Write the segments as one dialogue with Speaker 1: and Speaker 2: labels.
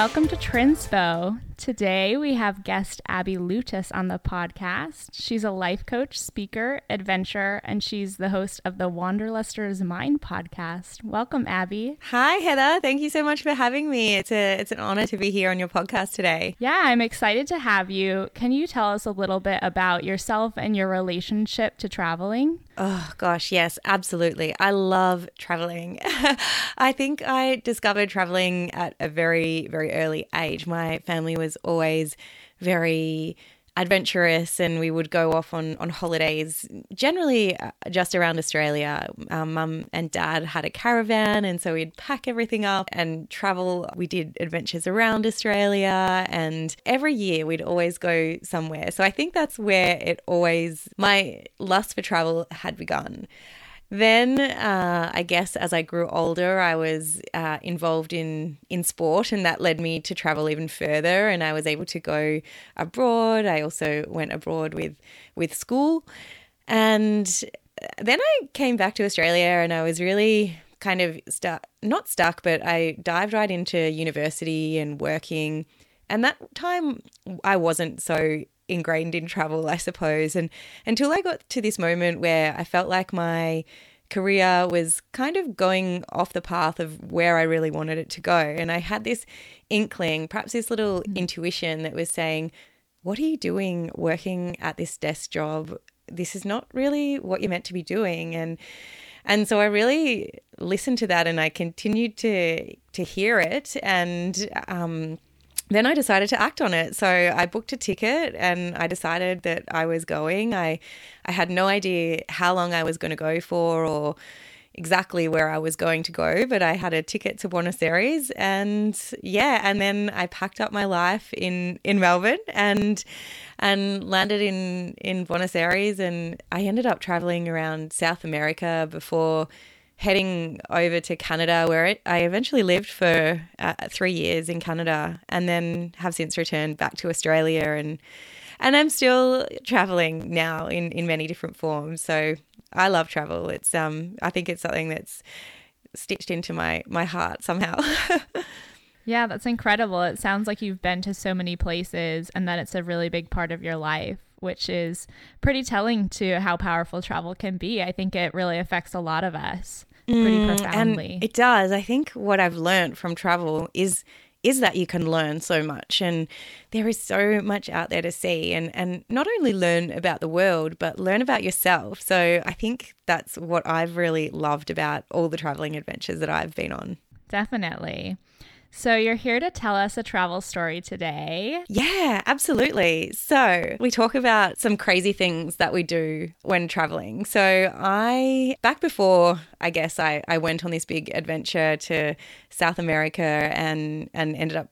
Speaker 1: welcome to Trinspo. Today we have guest Abby Lewtas on the podcast. She's a life coach, speaker, adventurer, and she's the host of the Wanderluster's Mind podcast. Welcome, Abby.
Speaker 2: Hi, Heather. Thank you so much for having me. It's a it's an honor to be here on your podcast today.
Speaker 1: Yeah, I'm excited to have you. Can you tell us a little bit about yourself and your relationship to traveling?
Speaker 2: Oh, gosh, yes, absolutely. I love traveling. I think I discovered traveling at a very, very early age. My family was always very adventurous and we would go off on, on holidays generally uh, just around Australia. Our mum and dad had a caravan and so we'd pack everything up and travel. We did adventures around Australia and every year we'd always go somewhere. So I think that's where it always, my lust for travel had begun. Then, uh, I guess as I grew older, I was uh, involved in in sport, and that led me to travel even further. And I was able to go abroad. I also went abroad with with school, and then I came back to Australia, and I was really kind of stuck, not stuck, but I dived right into university and working. And that time, I wasn't so ingrained in travel, I suppose. And until I got to this moment where I felt like my career was kind of going off the path of where I really wanted it to go. And I had this inkling, perhaps this little mm. intuition that was saying, What are you doing working at this desk job? This is not really what you're meant to be doing. And and so I really listened to that and I continued to to hear it and um, then I decided to act on it. So I booked a ticket and I decided that I was going. I I had no idea how long I was going to go for or exactly where I was going to go, but I had a ticket to Buenos Aires and yeah, and then I packed up my life in in Melbourne and and landed in in Buenos Aires and I ended up traveling around South America before heading over to Canada, where it, I eventually lived for uh, three years in Canada, and then have since returned back to Australia, and and I'm still traveling now in in many different forms. So I love travel. It's um I think it's something that's stitched into my my heart somehow.
Speaker 1: yeah, that's incredible. It sounds like you've been to so many places, and that it's a really big part of your life which is pretty telling to how powerful travel can be. I think it really affects a lot of us pretty mm, profoundly.
Speaker 2: And it does. I think what I've learned from travel is is that you can learn so much and there is so much out there to see and and not only learn about the world but learn about yourself. So I think that's what I've really loved about all the traveling adventures that I've been on.
Speaker 1: Definitely. So, you're here to tell us a travel story today.
Speaker 2: Yeah, absolutely. So, we talk about some crazy things that we do when traveling. So, I, back before I guess I, I went on this big adventure to South America and, and ended up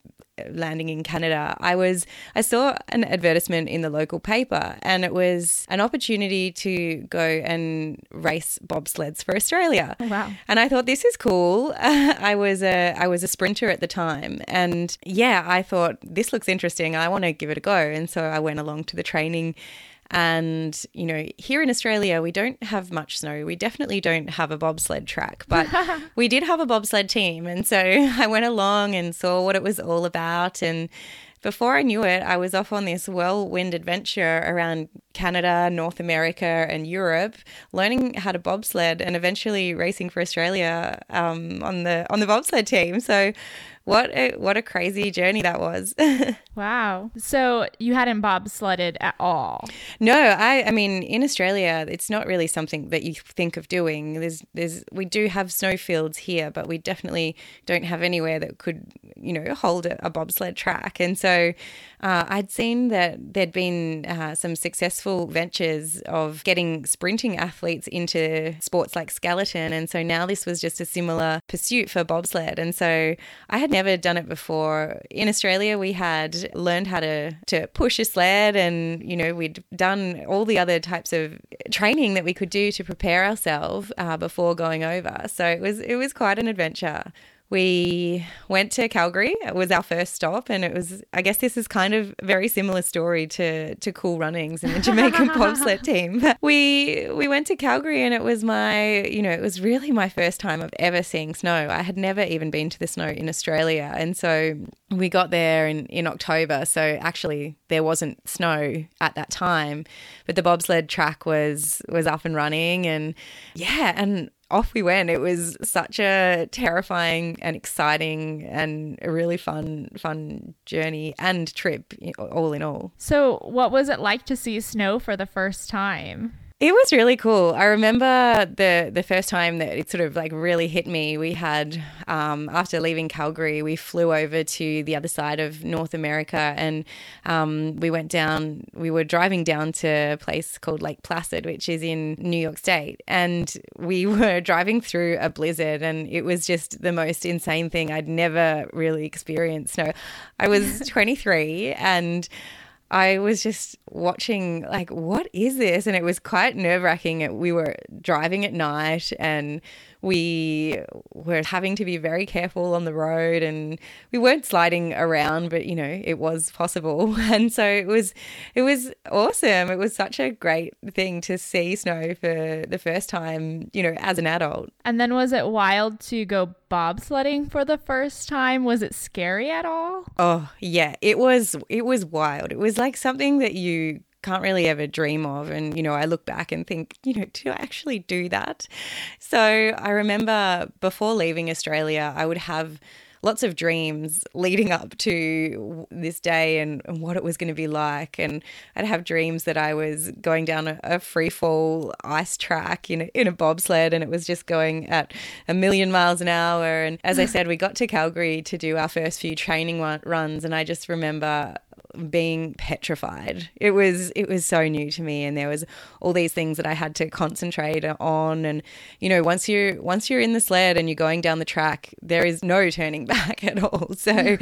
Speaker 2: landing in Canada, I was I saw an advertisement in the local paper and it was an opportunity to go and race bobsleds for Australia.
Speaker 1: Oh, wow.
Speaker 2: And I thought this is cool. I was a I was a sprinter at the time and yeah, I thought this looks interesting. I want to give it a go. And so I went along to the training and, you know, here in Australia, we don't have much snow. We definitely don't have a bobsled track, but we did have a bobsled team. And so I went along and saw what it was all about. And before I knew it, I was off on this whirlwind adventure around Canada, North America, and Europe, learning how to bobsled and eventually racing for Australia um, on the on the bobsled team. So what a what a crazy journey that was.
Speaker 1: wow. So you hadn't bobsledded at all?
Speaker 2: No, I I mean in Australia it's not really something that you think of doing. There's there's we do have snowfields here, but we definitely don't have anywhere that could, you know, hold a, a bobsled track. And so uh, I'd seen that there'd been uh, some successful ventures of getting sprinting athletes into sports like skeleton. And so now this was just a similar pursuit for bobsled. And so I had never done it before. In Australia, we had learned how to, to push a sled and, you know, we'd done all the other types of training that we could do to prepare ourselves uh, before going over. So it was, it was quite an adventure we went to Calgary. It was our first stop, and it was. I guess this is kind of a very similar story to to Cool Runnings and the Jamaican bobsled team. But we we went to Calgary, and it was my you know it was really my first time of ever seeing snow. I had never even been to the snow in Australia, and so we got there in in October. So actually, there wasn't snow at that time, but the bobsled track was was up and running, and yeah, and off we went. It was such a terrifying and exciting and a really fun, fun journey and trip, all in all.
Speaker 1: So, what was it like to see snow for the first time?
Speaker 2: It was really cool. I remember the the first time that it sort of like really hit me. We had um, after leaving Calgary, we flew over to the other side of North America, and um, we went down. We were driving down to a place called Lake Placid, which is in New York State, and we were driving through a blizzard, and it was just the most insane thing I'd never really experienced. So, I was 23 and. I was just watching, like, what is this? And it was quite nerve wracking. We were driving at night and we were having to be very careful on the road and we weren't sliding around but you know it was possible. And so it was it was awesome. It was such a great thing to see snow for the first time you know as an adult.
Speaker 1: And then was it wild to go bobsledding for the first time? Was it scary at all?
Speaker 2: Oh yeah. It was it was wild. It was like something that you can't really ever dream of. And, you know, I look back and think, you know, did I actually do that? So I remember before leaving Australia, I would have lots of dreams leading up to this day and, and what it was going to be like. And I'd have dreams that I was going down a, a free fall ice track in a, in a bobsled and it was just going at a million miles an hour. And as I said, we got to Calgary to do our first few training runs. And I just remember being petrified. It was it was so new to me and there was all these things that I had to concentrate on and you know once you once you're in the sled and you're going down the track there is no turning back at all. So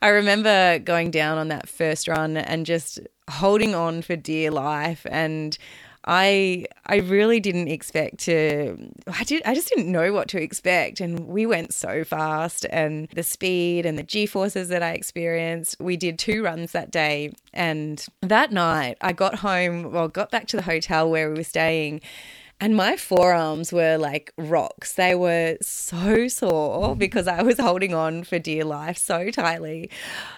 Speaker 2: I remember going down on that first run and just holding on for dear life and I I really didn't expect to I did I just didn't know what to expect. And we went so fast and the speed and the G forces that I experienced we did two runs that day. And that night I got home well got back to the hotel where we were staying and my forearms were like rocks. They were so sore because I was holding on for dear life so tightly.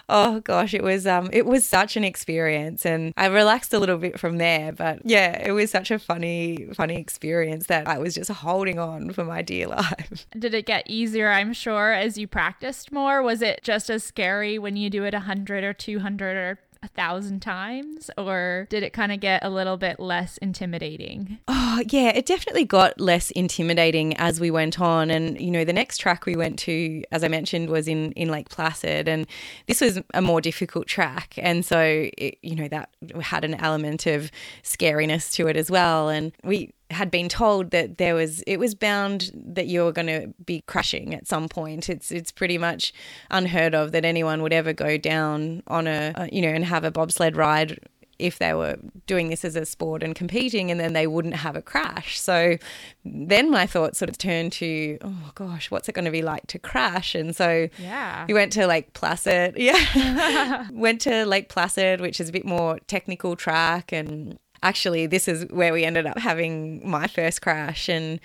Speaker 2: Oh gosh, it was um it was such an experience and I relaxed a little bit from there, but yeah, it was such a funny funny experience that I was just holding on for my dear life.
Speaker 1: Did it get easier, I'm sure, as you practiced more? Was it just as scary when you do it 100 or 200 or a thousand times or did it kind of get a little bit less intimidating?
Speaker 2: Oh, yeah, it definitely got less intimidating as we went on. And, you know, the next track we went to, as I mentioned, was in, in Lake Placid. And this was a more difficult track. And so, it, you know, that had an element of scariness to it as well. And we, had been told that there was it was bound that you were going to be crashing at some point. It's it's pretty much unheard of that anyone would ever go down on a, you know and have a bobsled ride if they were doing this as a sport and competing and then they wouldn't have a crash. So then my thoughts sort of turned to, oh gosh, what's it going to be like to crash? And so
Speaker 1: yeah.
Speaker 2: we went to Lake Placid. Yeah. went to Lake Placid, which is a bit more technical track and actually, this is where we ended up having my first crash, and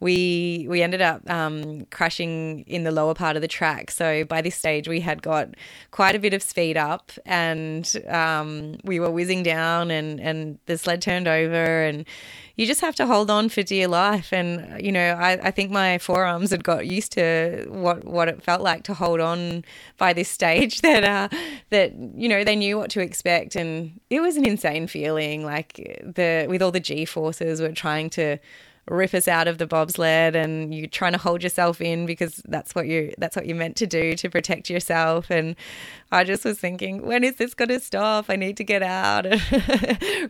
Speaker 2: we we ended up um, crashing in the lower part of the track. So by this stage, we had got quite a bit of speed up, and um, we were whizzing down, and and the sled turned over, and you just have to hold on for dear life. And you know, I, I think my forearms had got used to what what it felt like to hold on by this stage. That uh, that you know they knew what to expect, and it was an insane feeling. Like the with all the G forces, we're trying to rip us out of the bobsled and you're trying to hold yourself in because that's what you that's what you're meant to do to protect yourself. And I just was thinking when is this going to stop? I need to get out and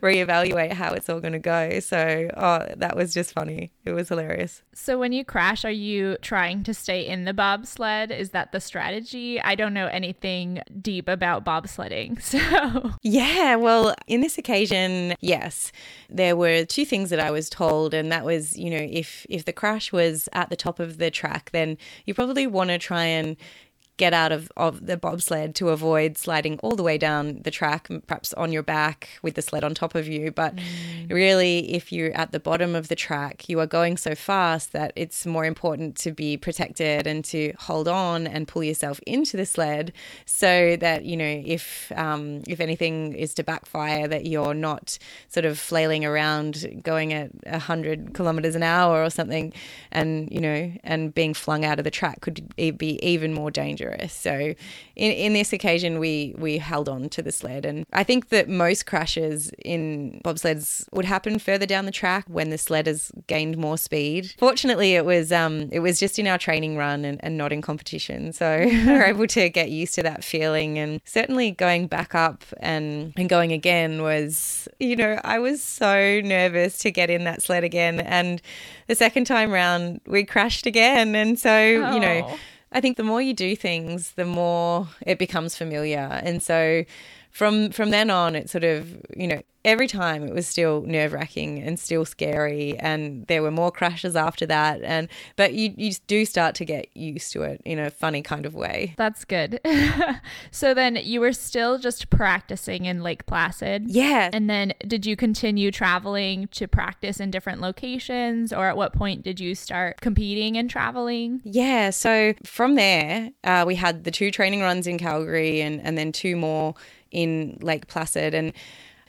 Speaker 2: reevaluate how it's all going to go. So oh that was just funny. It was hilarious.
Speaker 1: So when you crash are you trying to stay in the bobsled? Is that the strategy? I don't know anything deep about bobsledding so.
Speaker 2: Yeah well in this occasion yes. There were two things that I was told and that was you know, if if the crash was at the top of the track, then you probably want to try and get out of, of the bobsled to avoid sliding all the way down the track, perhaps on your back with the sled on top of you. But mm. really, if you're at the bottom of the track, you are going so fast that it's more important to be protected and to hold on and pull yourself into the sled so that, you know, if, um, if anything is to backfire, that you're not sort of flailing around going at 100 kilometers an hour or something and, you know, and being flung out of the track could be even more dangerous dangerous. So in, in this occasion, we, we held on to the sled. And I think that most crashes in bobsleds would happen further down the track when the sled has gained more speed. Fortunately, it was um, it was just in our training run and, and not in competition. So we were able to get used to that feeling. And certainly going back up and, and going again was, you know, I was so nervous to get in that sled again. And the second time round, we crashed again. And so, oh. you know. I think the more you do things, the more it becomes familiar. And so from from then on it sort of, you know, every time it was still nerve wracking and still scary and there were more crashes after that and but you you do start to get used to it in a funny kind of way.
Speaker 1: That's good. so then you were still just practicing in Lake Placid.
Speaker 2: Yeah.
Speaker 1: And then did you continue traveling to practice in different locations or at what point did you start competing and traveling?
Speaker 2: Yeah, so from there uh, we had the two training runs in Calgary and and then two more in Lake Placid and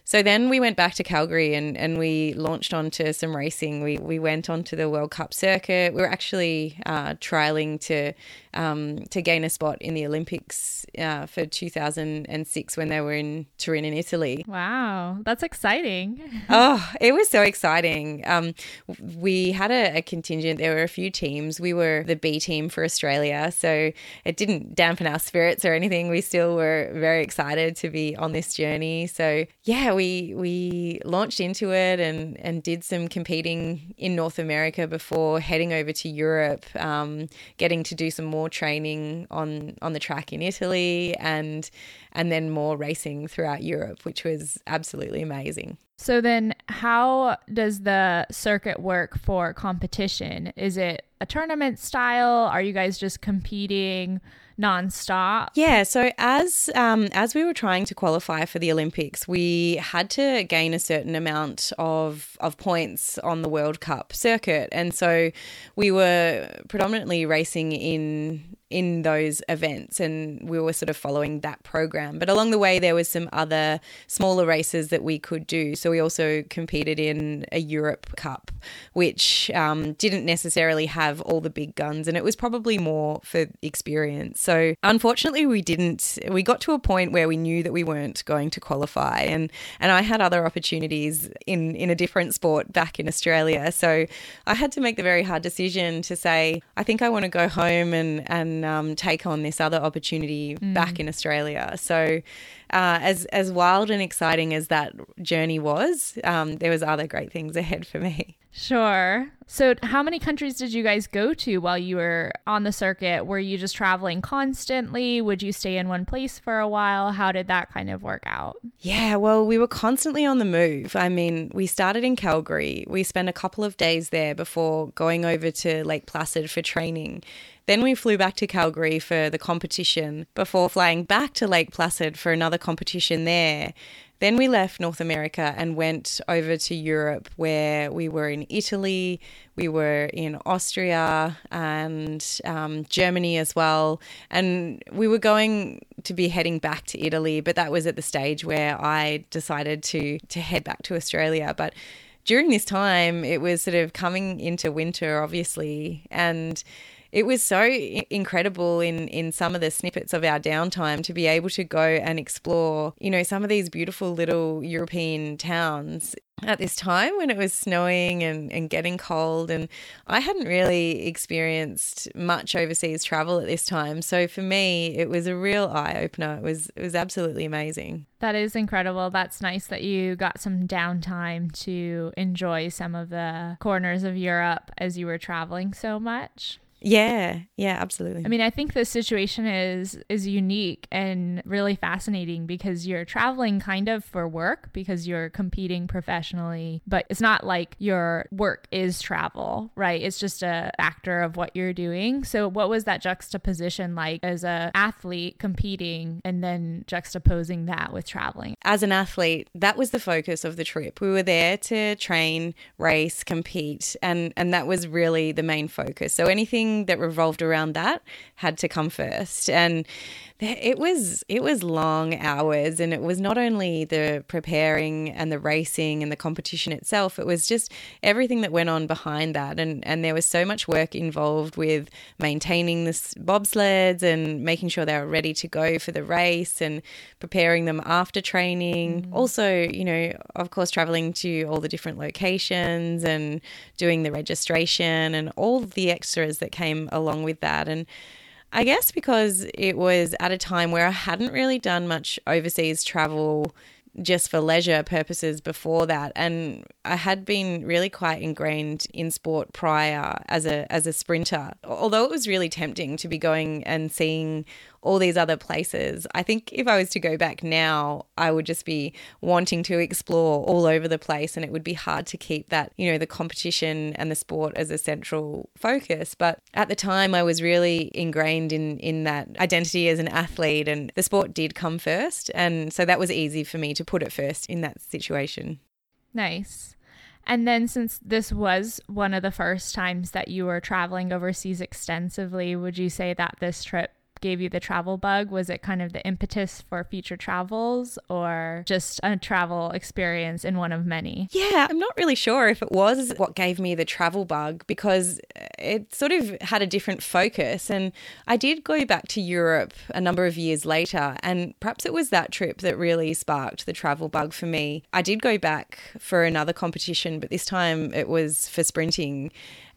Speaker 2: so then we went back to Calgary and, and we launched onto some racing. We, we went onto the World Cup circuit. We were actually uh, trialing to um, to gain a spot in the Olympics uh, for 2006 when they were in Turin in Italy.
Speaker 1: Wow, that's exciting.
Speaker 2: oh, it was so exciting. Um, we had a, a, contingent. There were a few teams. We were the B team for Australia, so it didn't dampen our spirits or anything. We still were very excited to be on this journey. So yeah, we we launched into it and and did some competing in North America before heading over to Europe, um, getting to do some more training on on the track in Italy and and then more racing throughout Europe, which was absolutely amazing.
Speaker 1: So then how does the circuit work for competition? Is it a tournament style? Are you guys just competing nonstop?
Speaker 2: Yeah. So as um, as we were trying to qualify for the Olympics, we had to gain a certain amount of of points on the World Cup circuit, and so we were predominantly racing in in those events and we were sort of following that program. But along the way there was some other smaller races that we could do. So we also competed in a europe cup which um, didn't necessarily have all the big guns and it was probably more for experience. So unfortunately we didn't we got to a point where we knew that we weren't going to qualify and and i had other opportunities in in a different sport back in australia. So i had to make the very hard decision to say i think i want to go home and and um, take on this other opportunity mm. back in Australia. So, uh, as as wild and exciting as that journey was, um, there was other great things ahead for me.
Speaker 1: Sure. So, how many countries did you guys go to while you were on the circuit? Were you just traveling constantly? Would you stay in one place for a while? How did that kind of work out?
Speaker 2: Yeah, well, we were constantly on the move. I mean, we started in Calgary. We spent a couple of days there before going over to Lake Placid for training. Then we flew back to Calgary for the competition before flying back to Lake Placid for another competition there. Then we left North America and went over to Europe, where we were in Italy, we were in Austria and um, Germany as well. And we were going to be heading back to Italy, but that was at the stage where I decided to to head back to Australia. But during this time, it was sort of coming into winter, obviously, and it was so incredible in in some of the snippets of our downtime to be able to go and explore, you know, some of these beautiful little European towns at this time when it was snowing and, and getting cold and I hadn't really experienced much overseas travel at this time. So for me it was a real eye opener. It was it was absolutely amazing.
Speaker 1: That is incredible. That's nice that you got some downtime to enjoy some of the corners of Europe as you were traveling so much.
Speaker 2: Yeah, yeah, absolutely.
Speaker 1: I mean, I think the situation is is unique and really fascinating because you're traveling kind of for work because you're competing professionally, but it's not like your work is travel, right? It's just a factor of what you're doing. So, what was that juxtaposition like as a athlete competing and then juxtaposing that with traveling?
Speaker 2: As an athlete, that was the focus of the trip. We were there to train, race, compete, and and that was really the main focus. So anything that revolved around that had to come first. And it was it was long hours and it was not only the preparing and the racing and the competition itself it was just everything that went on behind that. And and there was so much work involved with maintaining the bobsleds and making sure they were ready to go for the race and preparing them after training. Mm. also you know of course traveling to all the different locations and doing the registration and all the extras that came along with that. And I guess because it was at a time where I hadn't really done much overseas travel just for leisure purposes before that. And I had been really quite ingrained in sport prior as a as a sprinter although it was really tempting to be going and seeing all these other places. I think if I was to go back now, I would just be wanting to explore all over the place and it would be hard to keep that, you know, the competition and the sport as a central focus. But at the time I was really ingrained in in that identity as an athlete and the sport did come first and so that was easy for me to put it first in that situation.
Speaker 1: Nice. And then, since this was one of the first times that you were traveling overseas extensively, would you say that this trip gave you the travel bug? Was it kind of the impetus for future travels or just a travel experience in one of many?
Speaker 2: Yeah, I'm not really sure if it was what gave me the travel bug because it sort of had a different focus. And I did go back to Europe a number of years later, and perhaps it was that trip that really sparked the travel bug for me. I did go back for another competition, but this time it was for sprinting.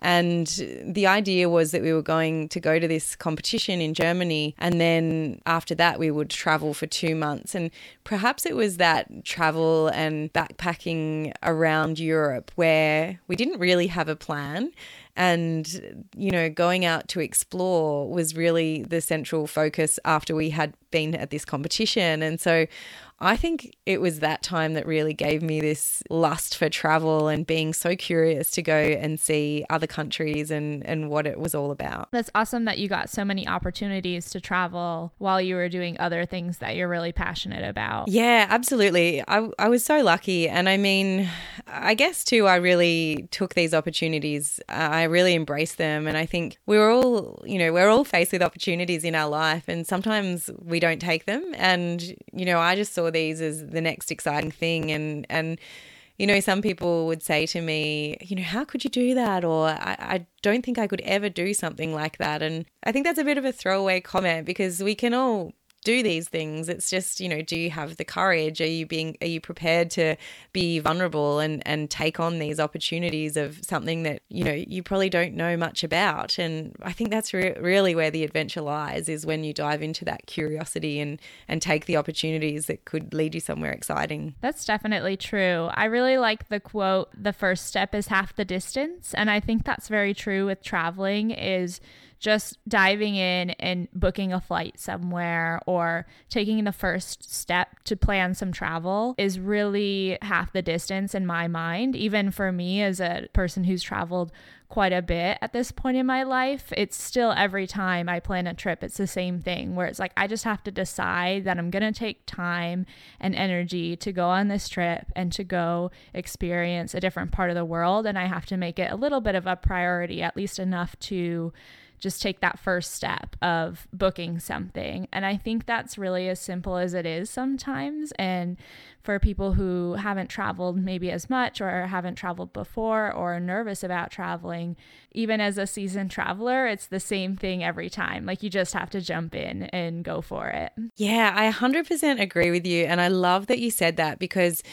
Speaker 2: And the idea was that we were going to go to this competition in Germany. And then after that, we would travel for two months. And perhaps it was that travel and backpacking around Europe where we didn't really have a plan and you know going out to explore was really the central focus after we had been at this competition and so I think it was that time that really gave me this lust for travel and being so curious to go and see other countries and, and what it was all about.
Speaker 1: That's awesome that you got so many opportunities to travel while you were doing other things that you're really passionate about.
Speaker 2: Yeah, absolutely. I, I was so lucky. And I mean, I guess too, I really took these opportunities. I really embraced them. And I think we're all, you know, we're all faced with opportunities in our life and sometimes we don't take them. And, you know, I just saw saw these as the next exciting thing. And and you know some people would say to me you know how could you do that? Or I, I don't think i could ever do something like that. And i think that's a bit of a throwaway comment because we can all do these things. It's just, you know, do you have the courage? Are you being are you prepared to be vulnerable and and take on these opportunities of something that, you know, you probably don't know much about? And I think that's re- really where the adventure lies is when you dive into that curiosity and and take the opportunities that could lead you somewhere exciting.
Speaker 1: That's definitely true. I really like the quote, the first step is half the distance, and I think that's very true with traveling is just diving in and booking a flight somewhere or taking the first step to plan some travel is really half the distance in my mind. Even for me, as a person who's traveled quite a bit at this point in my life, it's still every time I plan a trip, it's the same thing where it's like I just have to decide that I'm going to take time and energy to go on this trip and to go experience a different part of the world. And I have to make it a little bit of a priority, at least enough to just take that first step of booking something. And I think that's really as simple as it is sometimes. And for people who haven't traveled maybe as much or haven't traveled before or are nervous about traveling, even as a seasoned traveler, it's the same thing every time. Like you just have to jump in and go for it.
Speaker 2: Yeah, I 100% agree with you. And I love that you said that because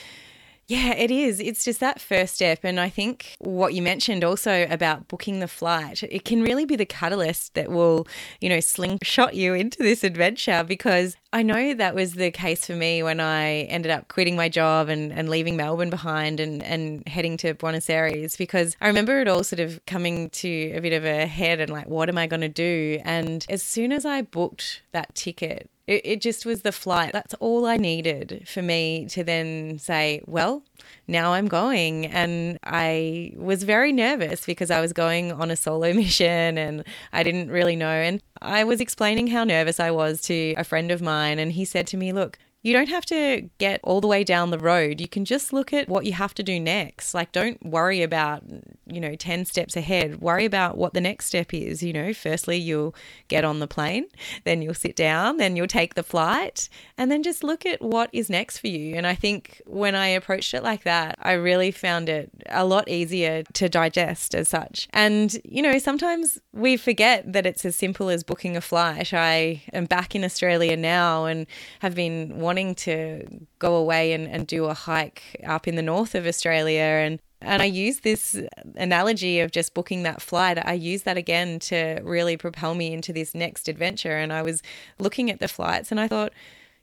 Speaker 2: Yeah, it is. It's just that first step. And I think what you mentioned also about booking the flight, it can really be the catalyst that will, you know, slingshot you into this adventure because I know that was the case for me when I ended up quitting my job and, and leaving Melbourne behind and, and heading to Buenos Aires because I remember it all sort of coming to a bit of a head and like, what am I going to do? And as soon as I booked that ticket, it, it just was the flight. That's all I needed for me to then say, well, now I'm going. And I was very nervous because I was going on a solo mission and I didn't really know. And I was explaining how nervous I was to a friend of mine. And he said to me, look, you don't have to get all the way down the road. You can just look at what you have to do next. Like, don't worry about, you know, 10 steps ahead. Worry about what the next step is. You know, firstly, you'll get on the plane, then you'll sit down, then you'll take the flight, and then just look at what is next for you. And I think when I approached it like that, I really found it a lot easier to digest as such. And, you know, sometimes we forget that it's as simple as booking a flight. I am back in Australia now and have been wanting to go away and, and do a hike up in the north of Australia and and I use this analogy of just booking that flight. I use that again to really propel me into this next adventure. And I was looking at the flights and I thought,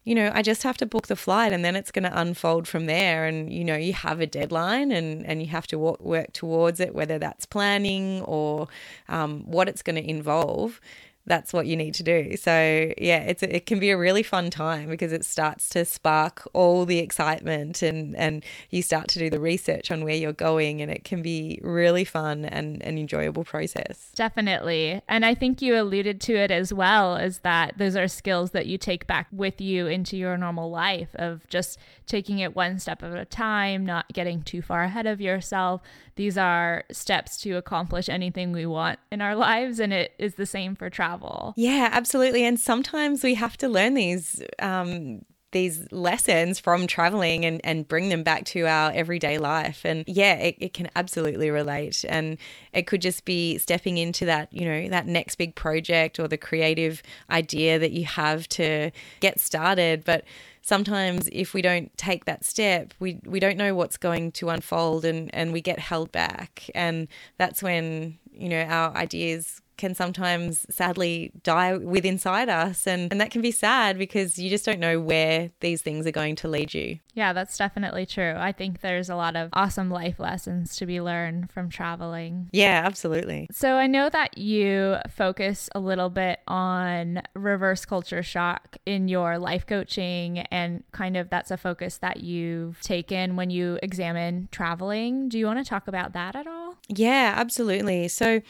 Speaker 2: you know, I just have to book the flight and then it's going to unfold from there. And, you know, you have a deadline and, and you have to work, work towards it, whether that's planning or um, what it's going to involve that's what you need to do. So yeah, it's it can be a really fun time because it starts to spark all the excitement and and you start to do the research on where you're going and it can be really fun and an enjoyable process.
Speaker 1: Definitely. And I think you alluded to it as well as that those are skills that you take back with you into your normal life of just taking it one step at a time, not getting too far ahead of yourself. These are steps to accomplish anything we want in our lives and it is the same for travel travel.
Speaker 2: Yeah, absolutely. And sometimes we have to learn these um, these lessons from traveling and, and bring them back to our everyday life. And yeah, it, it can absolutely relate. And it could just be stepping into that, you know, that next big project or the creative idea that you have to get started. But sometimes if we don't take that step, we, we don't know what's going to unfold and, and we get held back. And that's when, you know, our ideas can sometimes sadly die with inside us and, and that can be sad because you just don't know where these things are going to lead you.
Speaker 1: Yeah, that's definitely true. I think there's a lot of awesome life lessons to be learned from traveling.
Speaker 2: Yeah, absolutely.
Speaker 1: So I know that you focus a little bit on reverse culture shock in your life coaching and kind of that's a focus that you've taken when you examine traveling. Do you want to talk about that at all?
Speaker 2: Yeah, absolutely. So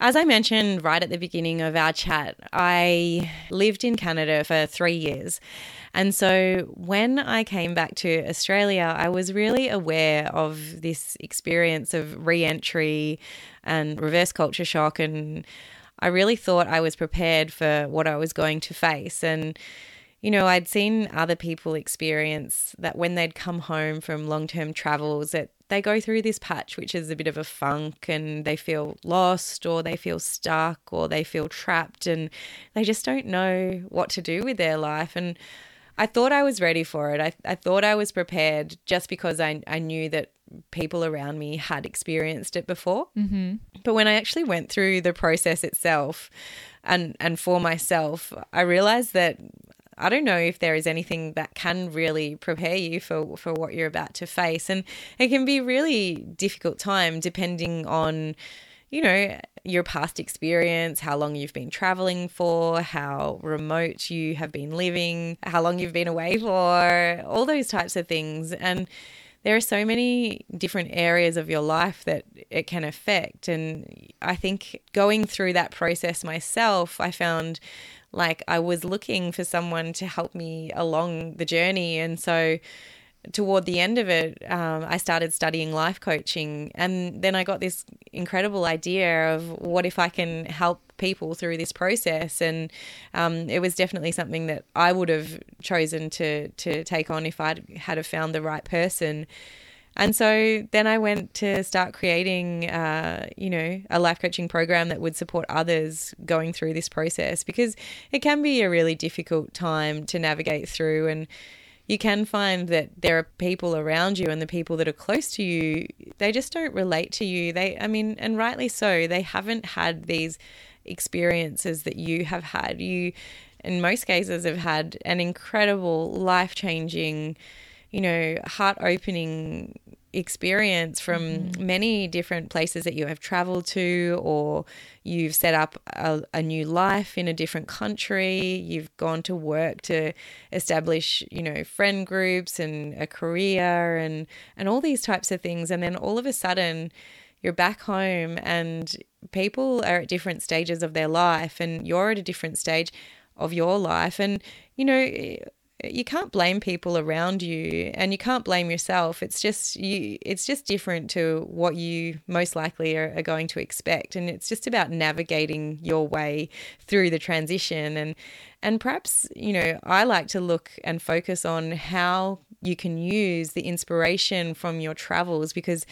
Speaker 2: as I mentioned right at the beginning of our chat, I lived in Canada for three years. And so when I came back to Australia, I was really aware of this experience of re entry and reverse culture shock. And I really thought I was prepared for what I was going to face. And you know, I'd seen other people experience that when they'd come home from long term travels, that they go through this patch, which is a bit of a funk, and they feel lost, or they feel stuck, or they feel trapped, and they just don't know what to do with their life. And I thought I was ready for it. I, I thought I was prepared just because I, I knew that people around me had experienced it before.
Speaker 1: Mm-hmm.
Speaker 2: But when I actually went through the process itself and, and for myself, I realized that I don't know if there is anything that can really prepare you for, for what you're about to face. And it can be really difficult time depending on, you know, your past experience, how long you've been traveling for, how remote you have been living, how long you've been away for, all those types of things. And there are so many different areas of your life that it can affect. And I think going through that process myself, I found like I was looking for someone to help me along the journey. And so toward the end of it, um, I started studying life coaching. And then I got this incredible idea of what if I can help people through this process. And um, it was definitely something that I would have chosen to, to take on if I'd had have found the right person. And so then I went to start creating, uh, you know, a life coaching program that would support others going through this process because it can be a really difficult time to navigate through. And, you can find that there are people around you and the people that are close to you, they just don't relate to you. They, I mean, and rightly so, they haven't had these experiences that you have had. You, in most cases, have had an incredible, life changing, you know, heart opening experience from mm-hmm. many different places that you have traveled to, or you've set up a, a, new life in a different country. You've gone to work to establish, you know, friend groups and a career and and all these types of things. And then all of a sudden, you're back home, and people are at different stages of their life, and you're at a different stage of your life, and you know you can't blame people around you and you can't blame yourself. It's just you it's just different to what you most likely are, are, going to expect. And it's just about navigating your way through the transition. And and perhaps you know i like to look and focus on how you can use the inspiration from your travels because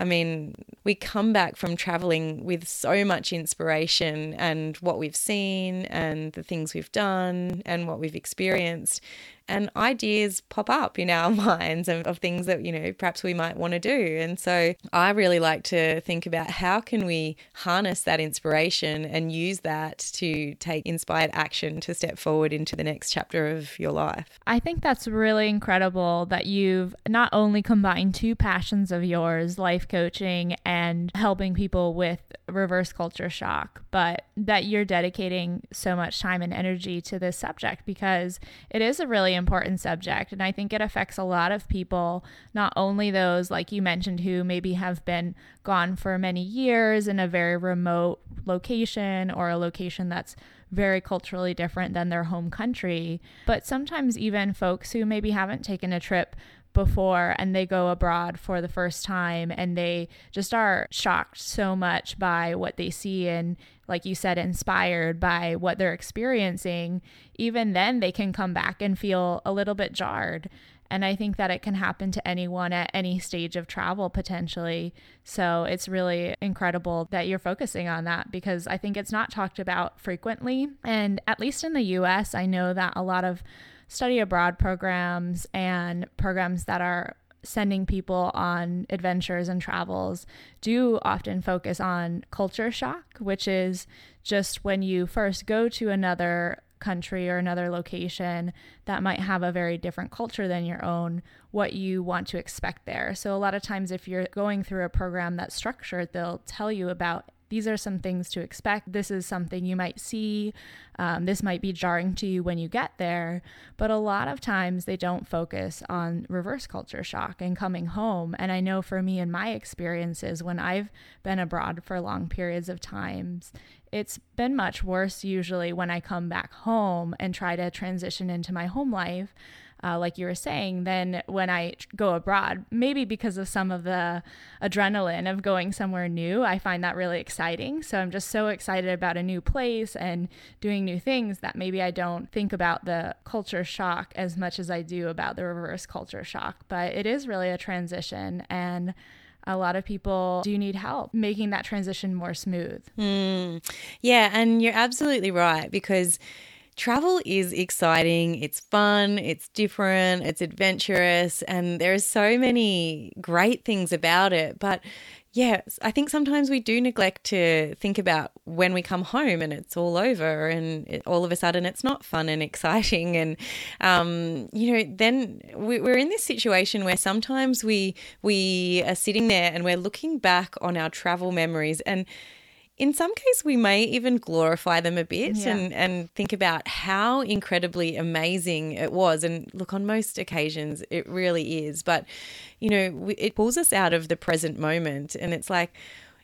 Speaker 2: I mean, we come back from traveling with so much inspiration and what we've seen and the things we've done and what we've experienced and ideas pop up in our minds of, of things that you know perhaps we might want to do. And so i really like to think about how can we harness that inspiration and use that to take inspired action to step forward into the next chapter of your life.
Speaker 1: I think that's really incredible that you've not only combined two passions of yours life coaching and helping people with reverse culture shock but that you're dedicating so much time and energy to this subject because it is a really important subject. And I think it affects a lot of people, not only those, like you mentioned, who maybe have been gone for many years in a very remote location or a location that's very culturally different than their home country, but sometimes even folks who maybe haven't taken a trip before and they go abroad for the first time and they just are shocked so much by what they see and like you said inspired by what they're experiencing even then they can come back and feel a little bit jarred and I think that it can happen to anyone at any stage of travel potentially. So it's really incredible that you're focusing on that because I think it's not talked about frequently. And at least in the US, I know that a lot of study abroad programs and programs that are sending people on adventures and travels do often focus on culture shock, which is just when you first go to another country or another location that might have a very different culture than your own, what you want to expect there. So, a lot of times, if you're going through a program that's structured, they'll tell you about these are some things to expect. This is something you might see. Um, this might be jarring to you when you get there. But a lot of times they don't focus on reverse culture shock and coming home. And I know for me in my experiences, when I've been abroad for long periods of times, it's been much worse usually when I come back home and try to transition into my home life uh, like you were saying, than when I go abroad. Maybe because of some of the adrenaline of going somewhere new. I find that really exciting. So I'm just so excited about a new place and doing new things that maybe I don't think about the culture shock as much as I do about the reverse culture shock. But it is really a transition. And a lot of people do need help making that transition more smooth.
Speaker 2: Mm. Yeah, and you're absolutely right because travel is exciting, it's fun, it's different, it's adventurous, and there are so many great things about it. But yeah, I think sometimes we do neglect to think about when we come home and it's all over, and it, all of a sudden it's not fun and exciting. And um, you know, then we, we're in this situation where sometimes we we are sitting there and we're looking back on our travel memories and in some case we may even glorify them a bit yeah. and, and think about how incredibly amazing it was. And look on most occasions it really is. But you know it pulls us out of the present moment. And it's like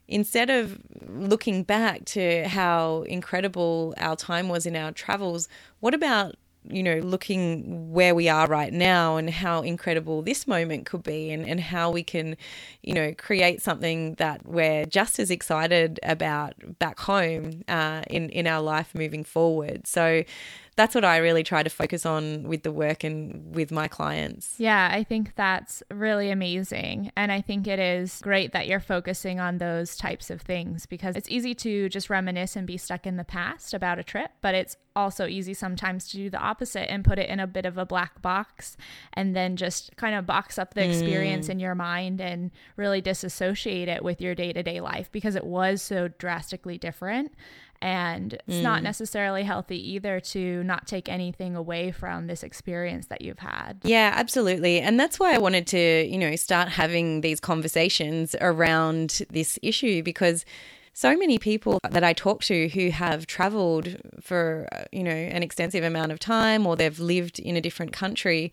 Speaker 2: instead of looking back to how incredible our time was in our travels what about you know, looking where we are right now and how incredible this moment could be and, and how we can, you know, create something that we're just as excited about back home uh, in, in our life moving forward. So that's what I really try to focus on with the work and with my clients.
Speaker 1: Yeah, I think that's really amazing. And I think it is great that you're focusing on those types of things because it's easy to just reminisce and be stuck in the past about a trip, but it's also easy sometimes to do the opposite and put it in a bit of a black box and then just kind of box up the experience mm. in your mind and really disassociate it with your day to day life because it was so drastically different. And it's mm. not necessarily healthy either to not take anything away from this experience that you've had.
Speaker 2: Yeah, absolutely. And that's why I wanted to, you know, start having these conversations around this issue because so many people that I talk to who have traveled for, you know, an extensive amount of time or they've lived in a different country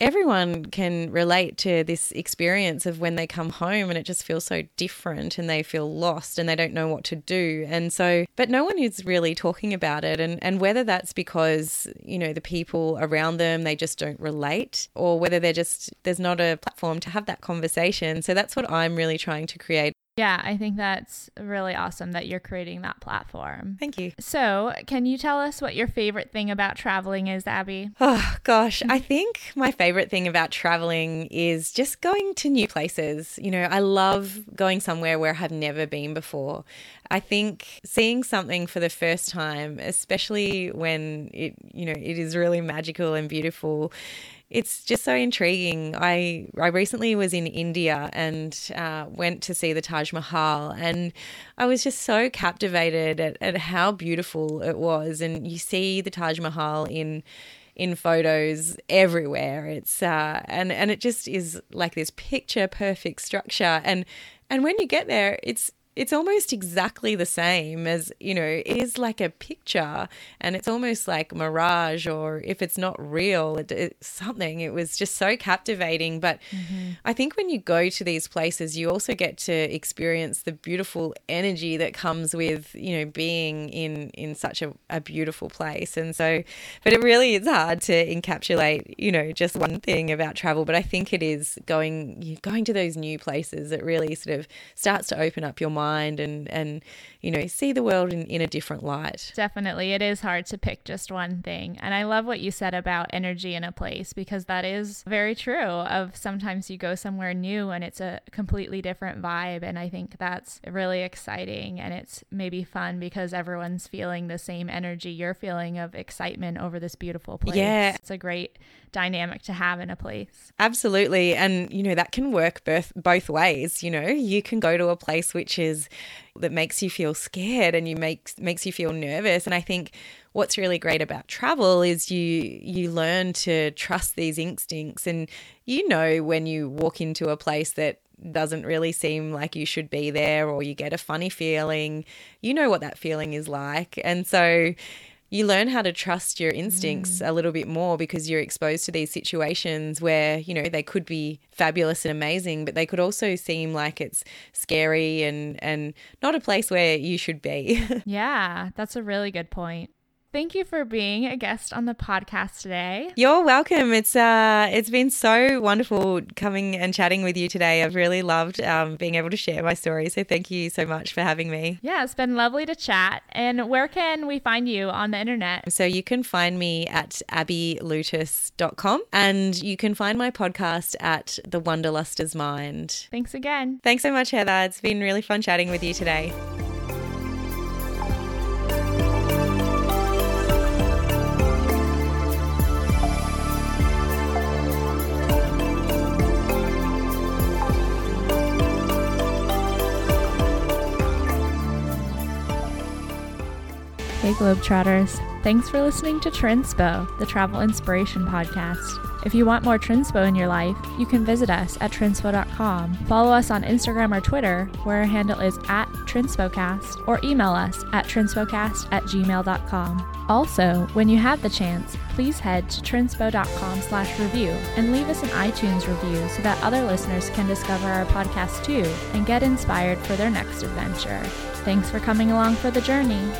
Speaker 2: everyone can relate to this experience of when they come home and it just feels so different and they feel lost and they don't know what to do. And so, but no one is really talking about it. And, and whether that's because, you know, the people around them, they just don't relate or whether they're just, there's not a platform to have that conversation. So that's what I'm really trying to create
Speaker 1: yeah, I think that's really awesome that you're creating that platform.
Speaker 2: Thank you.
Speaker 1: So, can you tell us what your favorite thing about traveling is, Abby?
Speaker 2: Oh, gosh. I think my favorite thing about traveling is just going to new places. You know, I love going somewhere where I've never been before. I think seeing something for the first time, especially when it, you know, it is really magical and beautiful, it's just so intriguing. I I recently was in India and uh, went to see the Taj Mahal, and I was just so captivated at, at how beautiful it was. And you see the Taj Mahal in in photos everywhere. It's uh, and and it just is like this picture perfect structure. And and when you get there, it's it's almost exactly the same as, you know, it is like a picture and it's almost like mirage or if it's not real, it, it's something. It was just so captivating. But mm-hmm. I think when you go to these places, you also get to experience the beautiful energy that comes with, you know, being in, in such a, a beautiful place. And so, but it really is hard to encapsulate, you know, just one thing about travel. But I think it is going, going to those new places that really sort of starts to open up your mind mind and and you know see the world in, in a different light.
Speaker 1: Definitely. It is hard to pick just one thing. And i love what you said about energy in a place because that is very true of sometimes you go somewhere new and it's a completely different vibe. And i think that's really exciting and it's maybe fun because everyone's feeling the same energy you're feeling of excitement over this beautiful place.
Speaker 2: Yeah
Speaker 1: it's a great dynamic to have in a place.
Speaker 2: Absolutely. And, you know, that can work both, both ways. You know, you can go to a place which is that makes you feel scared and you makes makes you feel nervous. And I think what's really great about travel is you you learn to trust these instincts and you know when you walk into a place that doesn't really seem like you should be there or you get a funny feeling you know what that feeling is like and so you learn how to trust your instincts mm. a little bit more because you're exposed to these situations where, you know, they could be fabulous and amazing, but they could also seem like it's scary and and not a place where you should be.
Speaker 1: yeah, that's a really good point. Thank you for being a guest on the podcast today.
Speaker 2: You're welcome. It's uh, it's been so wonderful coming and chatting with you today. I've really loved um, being able to share my story. So thank you so much for having me.
Speaker 1: Yeah, it's been lovely to chat. And where can we find you on the internet?
Speaker 2: So you can find me at abbylewtas.com and you can find my podcast at The Wanderluster's Mind.
Speaker 1: Thanks again.
Speaker 2: Thanks so much, Heather. It's been really fun chatting with you today.
Speaker 1: Globetrotters. Thanks for listening to Trinspo, the travel inspiration podcast. If you want more Trinspo in your life, you can visit us at trinspo.com. Follow us on Instagram or Twitter, where our handle is at TrinSpoCast, or email us at TrinSpoCast at gmail.com. Also, when you have the chance, please head to trinspo.com slash review and leave us an iTunes review so that other listeners can discover our podcast too and get inspired for their next adventure. Thanks for coming along for the journey.